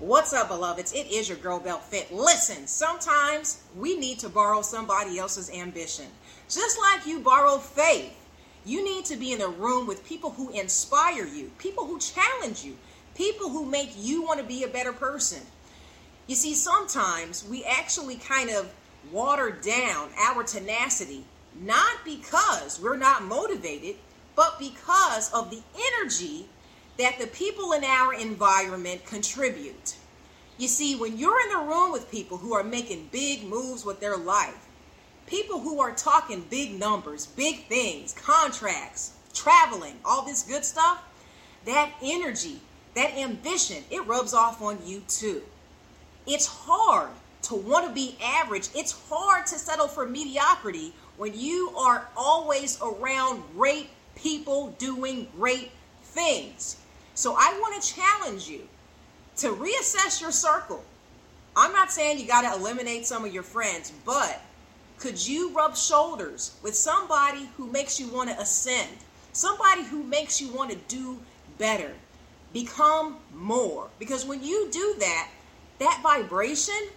What's up, beloveds? It is your girl Bell Fit. Listen, sometimes we need to borrow somebody else's ambition. Just like you borrow faith, you need to be in a room with people who inspire you, people who challenge you, people who make you want to be a better person. You see, sometimes we actually kind of water down our tenacity, not because we're not motivated, but because of the energy that the people in our environment contribute. You see, when you're in the room with people who are making big moves with their life, people who are talking big numbers, big things, contracts, traveling, all this good stuff, that energy, that ambition, it rubs off on you too. It's hard to want to be average. It's hard to settle for mediocrity when you are always around great people doing great things. So I want to challenge you to reassess your circle. I'm not saying you got to eliminate some of your friends, but could you rub shoulders with somebody who makes you want to ascend? Somebody who makes you want to do better, become more. Because when you do that, that vibration,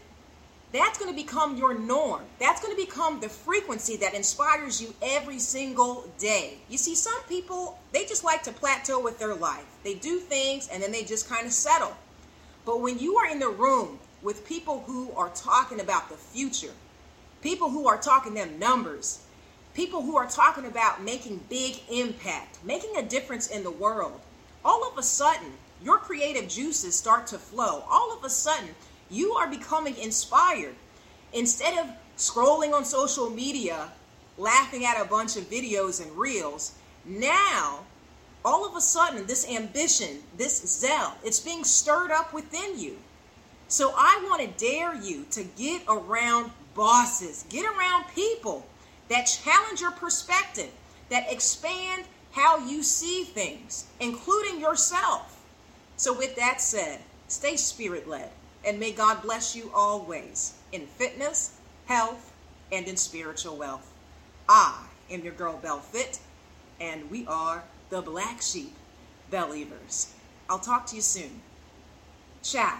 that's going to become your norm. That's going to become the frequency that inspires you every single day. You see, some people, they just like to plateau with their life. They do things and then they just kind of settle. But when you are in the room with people who are talking about the future, people who are talking them numbers, people who are talking about making big impact, making a difference in the world, all of a sudden, your creative juices start to flow. All of a sudden, you are becoming inspired. Instead of scrolling on social media, laughing at a bunch of videos and reels, now all of a sudden this ambition, this zeal, it's being stirred up within you. So I want to dare you to get around bosses, get around people that challenge your perspective, that expand how you see things, including yourself. So, with that said, stay spirit led and may God bless you always in fitness, health, and in spiritual wealth. I am your girl Bell Fit, and we are the Black Sheep Believers. I'll talk to you soon. Ciao.